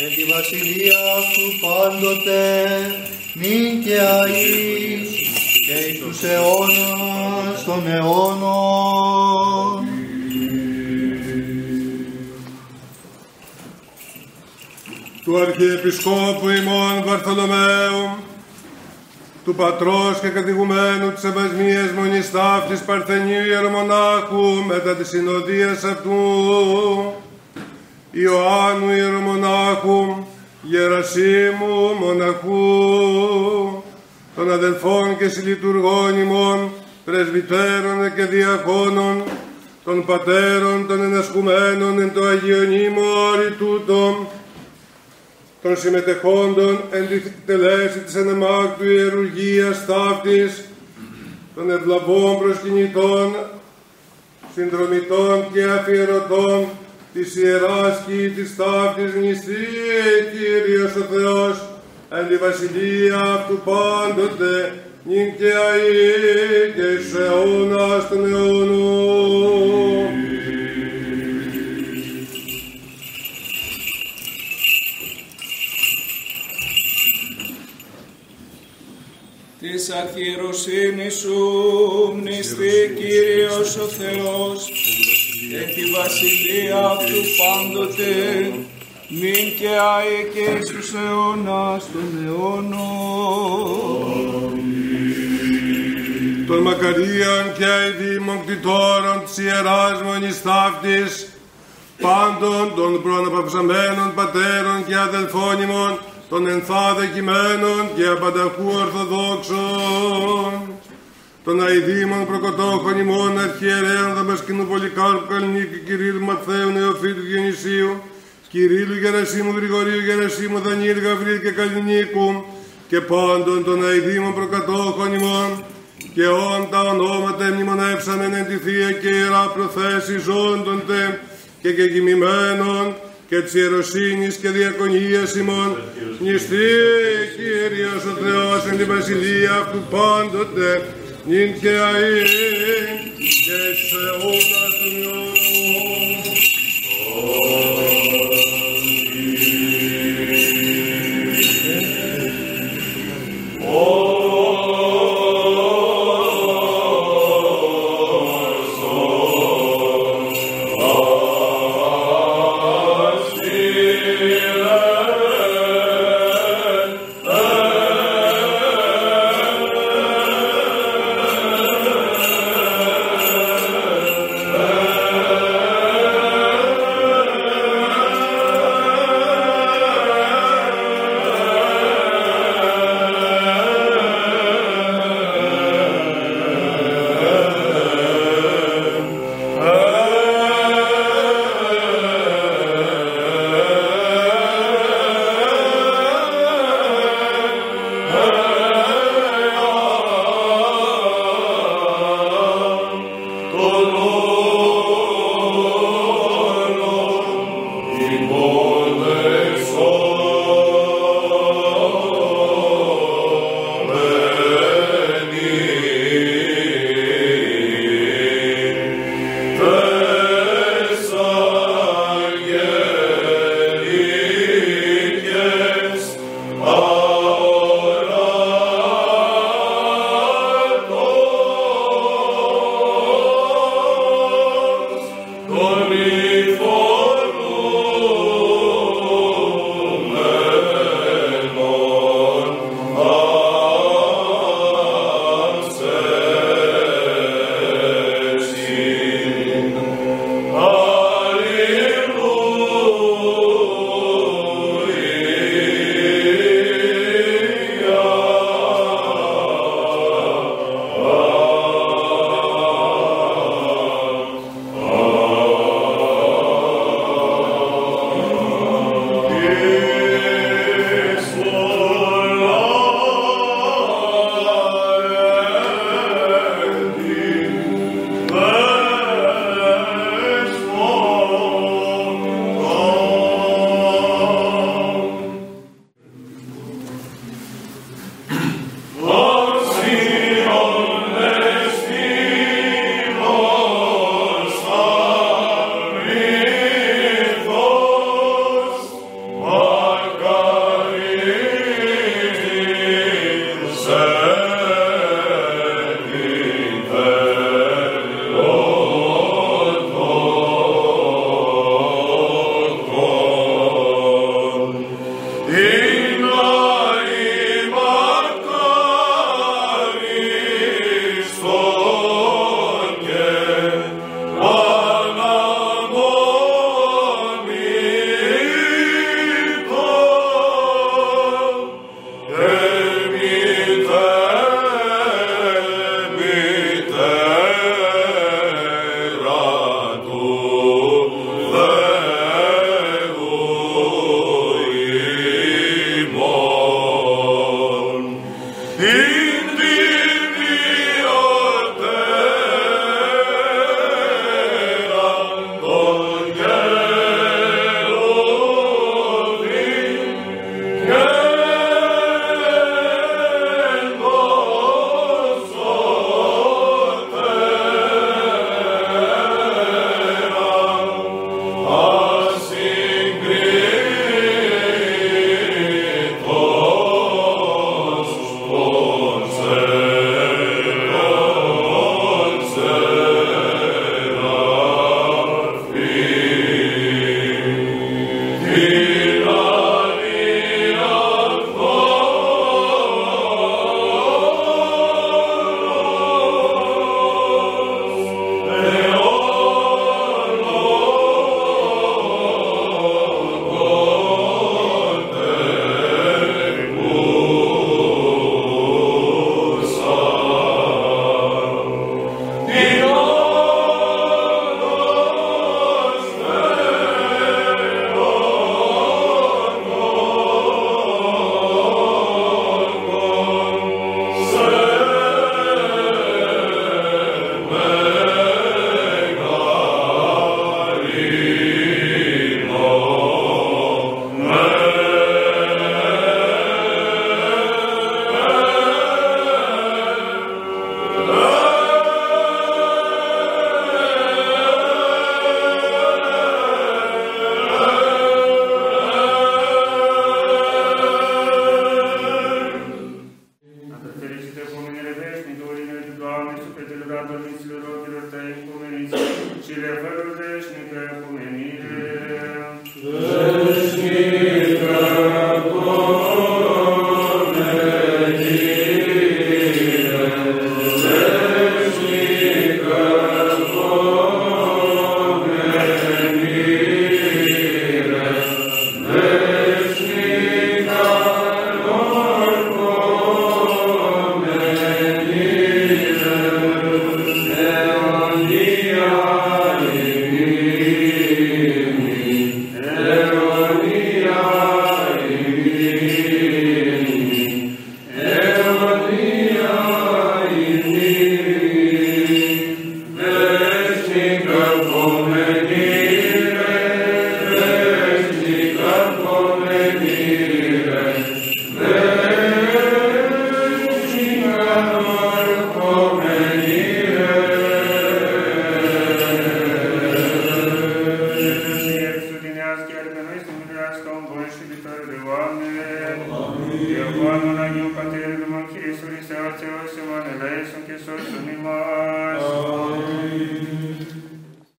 εν τη βασιλεία σου πάντοτε νυν και αείς και εις τους αιώνας των αιώνων. του Αρχιεπισκόπου ημών Βαρθολομαίου, του πατρός και κατηγουμένου της Ευασμίας Μονής Ταύτης Παρθενίου Ιερομονάχου μετά της συνοδείας αυτού, Ιωάννου Ιερομονάχου, Γερασίμου Μοναχού, των αδελφών και συλλειτουργών ημών, πρεσβυτέρων και διακόνων, των πατέρων των ενασκουμένων εν το Αγιονίμο όρη τούτο, των συμμετεχόντων εν τη τελέση της ενεμάκτου ιερουργίας ταύτης, των ευλαβών προσκυνητών, συνδρομητών και αφιερωτών της Ιεράς και της ταύτης νηστή, Κύριος ο Θεός, εν τη βασιλεία αυτού πάντοτε, νυν και αεί και εις αιώνας των αιώνων. Της αρχιεροσύνης σου μνηστή Κύριος ο Θεός και τη βασιλεία αυτού πάντοτε μην και αεί και εις τους αιώνας των αιώνων. των μακαρίων και αηδήμων κτητόρων της Ιεράς Μονής Ταύτης, πάντων των προαναπαυσαμένων πατέρων και αδελφών ημών, των ενθάδε κειμένων και απανταχού ορθοδόξων, των αηδήμων προκοτόχων ημών αρχιερέων Δαμασκηνού Πολυκάρπου Καλλινίκη Κυρίλου Μαθαίου Νεοφύτου Γεννησίου, Κυρίλου Γερασίμου Γρηγορίου Γερασίμου Δανίλ Γαβρίλ και Καλλινίκου και πάντων των αηδήμων προκατόχων ημών, και όν τα ονόματα μνημονεύσαμεν εν τη Θεία και Ιερά προθέση ζώντων τε και κεκοιμημένων και της ιεροσύνης και διακονίας ημών. Νηστή Κύριος ο Θεός εν τη βασιλεία αυτού πάντοτε in Νικαιαΐν και σε αιώνας νιώνου. Yeah.